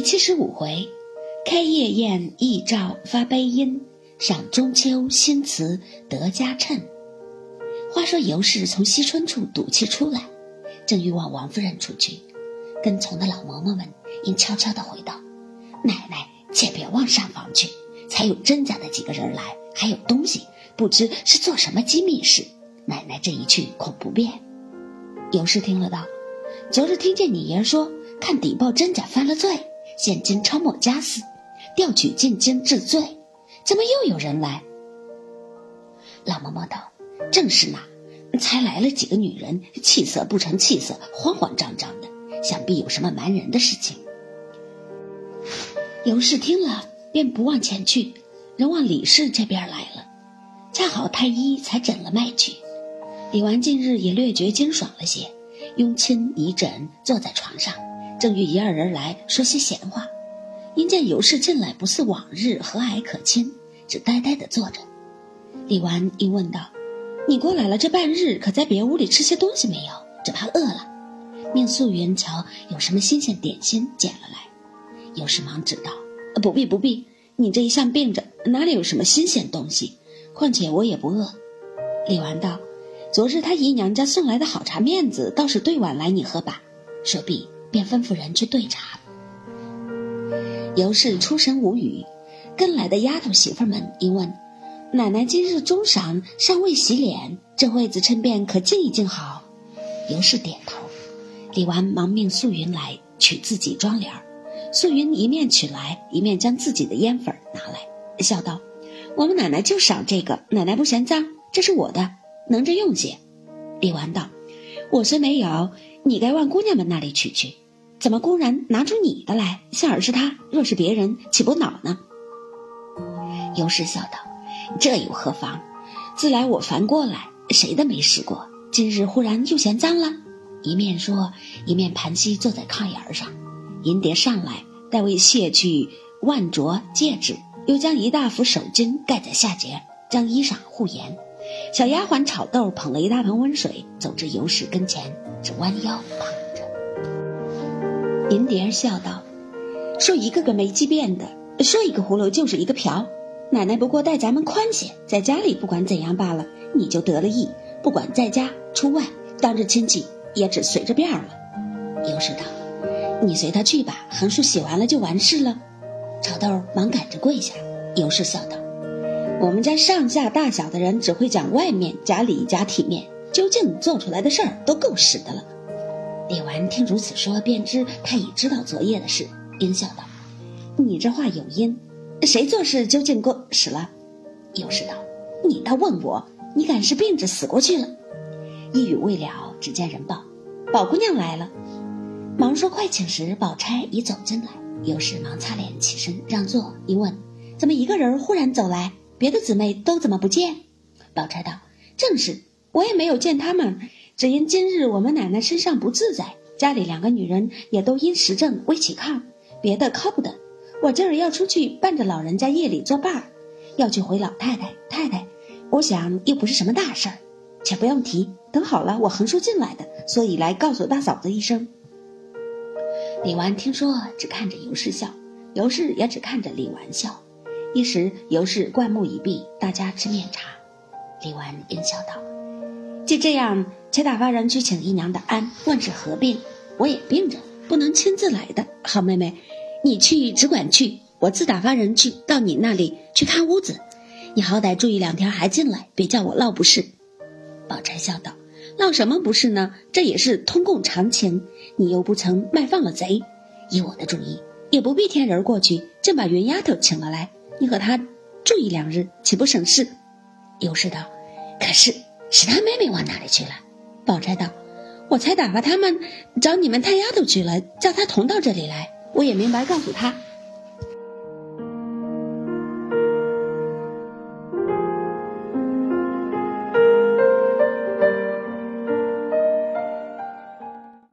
第七十五回，开夜宴忆照发悲音，赏中秋新词得佳称。话说尤氏从惜春处赌气出来，正欲望王夫人出去，跟从的老嬷嬷们应悄悄地回道：“奶奶且别往上房去，才有甄家的几个人来，还有东西，不知是做什么机密事。奶奶这一去恐不便。”尤氏听了道：“昨日听见你爷说，看底报甄家犯了罪。”现今抄没家私，调取进京治罪，怎么又有人来？老嬷嬷道：“正是那，才来了几个女人，气色不成气色，慌慌张张的，想必有什么瞒人的事情。”尤氏听了，便不往前去，仍往李氏这边来了。恰好太医才诊了脉去，李纨近日也略觉精爽了些，拥亲倚枕，坐在床上。正与一二人来说些闲话，因见尤氏进来，不似往日和蔼可亲，只呆呆地坐着。李纨应问道：“你过来了这半日，可在别屋里吃些东西没有？只怕饿了。”命素云瞧有什么新鲜点心捡了来。尤氏忙指道：“不必不必，你这一向病着，哪里有什么新鲜东西？况且我也不饿。”李纨道：“昨日他姨娘家送来的好茶面子，倒是兑碗来你喝吧。”说毕。便吩咐人去兑茶。尤氏出神无语，跟来的丫头媳妇们一问：“奶奶今日中晌尚未洗脸，这会子趁便可静一静好。”尤氏点头。李纨忙命素云来取自己妆帘儿。素云一面取来，一面将自己的烟粉拿来，笑道：“我们奶奶就赏这个，奶奶不嫌脏，这是我的，能着用些。”李纨道：“我虽没有，你该往姑娘们那里取去。”怎么公然拿出你的来？向尔是他，若是别人，岂不恼呢？尤氏笑道：“这又何妨？自来我凡过来，谁的没试过？今日忽然又嫌脏了。”一面说，一面盘膝坐在炕沿上。银蝶上来，待为卸去腕镯戒指，又将一大幅手巾盖在下节，将衣裳护严。小丫鬟炒豆捧了一大盆温水，走至尤氏跟前，只弯腰。银蝶儿笑道：“说一个个没机变的，说一个葫芦就是一个瓢。奶奶不过待咱们宽些，在家里不管怎样罢了，你就得了意。不管在家出外，当着亲戚也只随着便儿了。”尤氏道：“你随他去吧，横竖洗完了就完事了。”炒豆忙赶着跪下。尤氏笑道：“我们家上下大小的人只会讲外面家里假体面，究竟做出来的事儿都够使的了。”李纨听如此说，便知他已知道昨夜的事，应笑道：“你这话有因，谁做事究竟过使了？”尤氏道：“你倒问我，你敢是病着死过去了？”一语未了，只见人报：“宝姑娘来了。”忙说：“快请。”时，宝钗已走进来，尤氏忙擦脸起身让座，一问：“怎么一个人忽然走来？别的姊妹都怎么不见？”宝钗道：“正是，我也没有见他们。”只因今日我们奶奶身上不自在，家里两个女人也都因时症未起炕，别的靠不得。我今儿要出去伴着老人家夜里作伴儿，要去回老太太太太。我想又不是什么大事儿，且不用提。等好了，我横竖进来的，所以来告诉大嫂子一声。李纨听说，只看着尤氏笑，尤氏也只看着李纨笑。一时尤氏灌木已毕，大家吃面茶。李纨应笑道：“就这样。”且打发人去请姨娘的安，问是何病。我也病着，不能亲自来的。好妹妹，你去只管去，我自打发人去到你那里去看屋子。你好歹住一两天还进来，别叫我闹不是。宝钗笑道：“闹什么不是呢？这也是通共常情。你又不曾卖放了贼，依我的主意，也不必添人过去，正把云丫头请了来，你和她住一两日，岂不省事？”尤氏道：“可是是她妹妹往哪里去了？”宝钗道：“我才打发他们找你们探丫头去了，叫她同到这里来。我也明白告诉她，